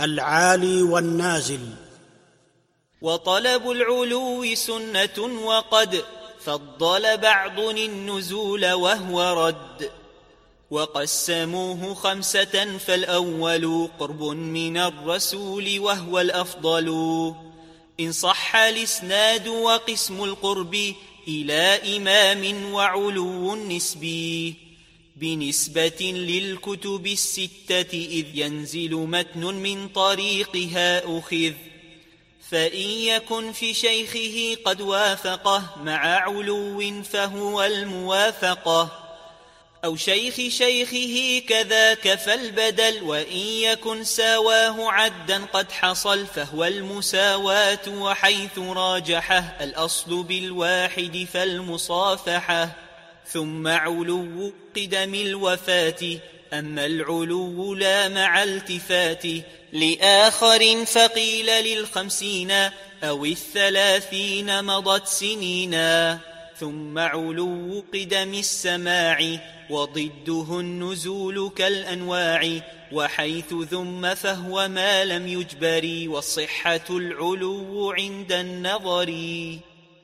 العالي والنازل. وطلب العلو سنة وقد فضل بعض النزول وهو رد. وقسموه خمسة فالأول قرب من الرسول وهو الأفضل. إن صح الإسناد وقسم القرب إلى إمام وعلو نسبي. بنسبة للكتب الستة إذ ينزل متن من طريقها أخذ. فإن يكن في شيخه قد وافقه مع علو فهو الموافقة. أو شيخ شيخه كذاك فالبدل وإن يكن ساواه عدا قد حصل فهو المساواة وحيث راجحه الأصل بالواحد فالمصافحة. ثم علو قدم الوفاة أما العلو لا مع التفات. لآخر فقيل للخمسين أو الثلاثين مضت سنينا. ثم علو قدم السماع وضده النزول كالأنواع وحيث ثم فهو ما لم يجبر والصحة العلو عند النظر.